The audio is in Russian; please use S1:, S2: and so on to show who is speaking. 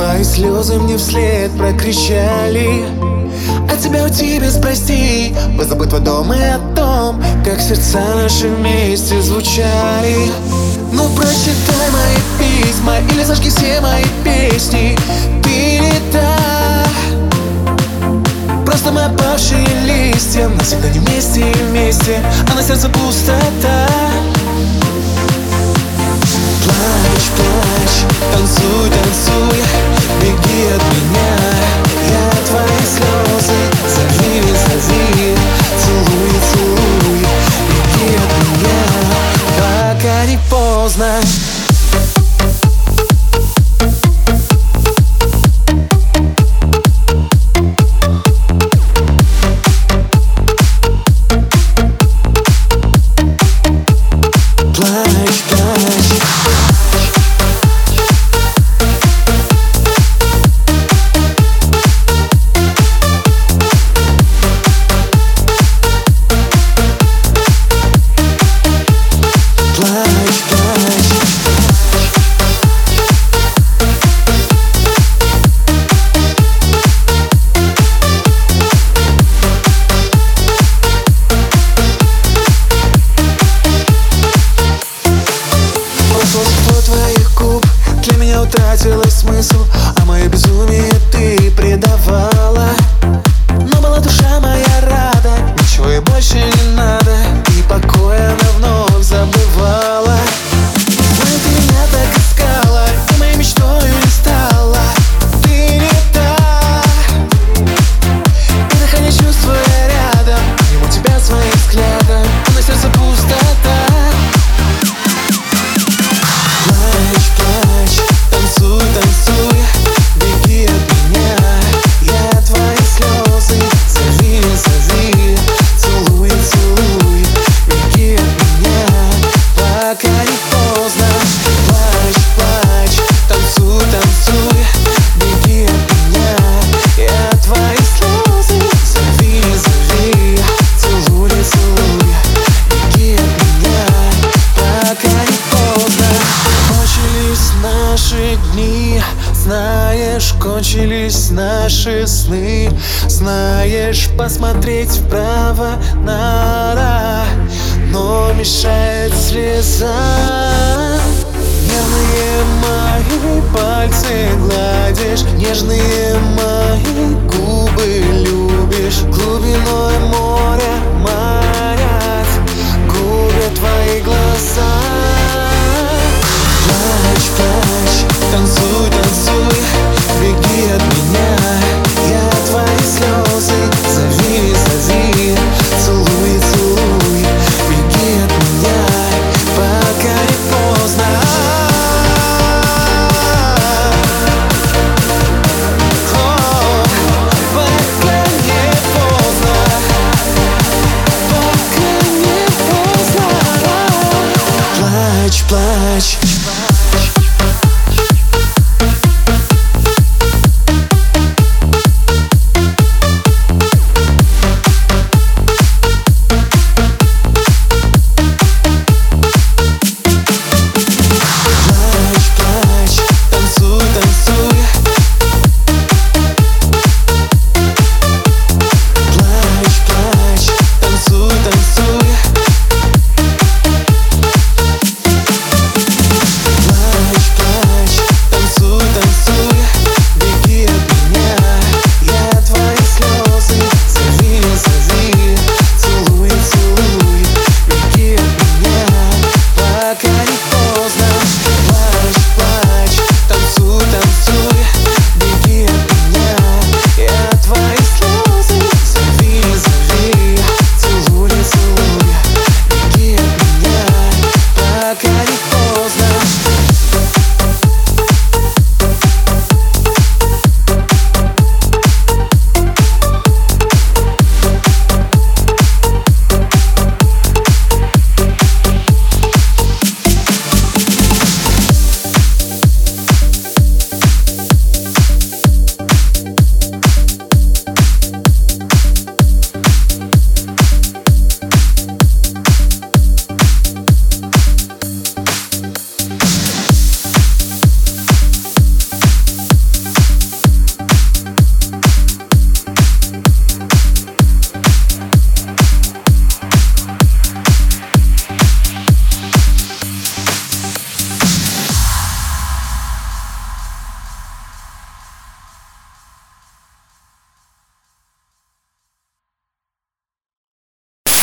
S1: Твои слезы мне вслед прокричали. А тебя уйти без прости Позабыть твой дом и о том Как сердца наши вместе звучали. Ну прочитай мои письма Или зажги все мои песни. Ты не та. Просто мы опавшие листья Навсегда не вместе и вместе А на сердце пустота. Плачь, плачь, танцуй, танцуй Беги от меня меня утратило смысл А мое безумие ты предавала. Но была душа моя рада Ничего ей больше не надо И покоя она вновь забывала кончились наши сны. Знаешь, посмотреть вправо надо Но мешает слеза. Нервные мои пальцы гладишь Нежные мои губы любишь. Глубиной моря манят Губят твои глаза. Плачь, плачь, танцуй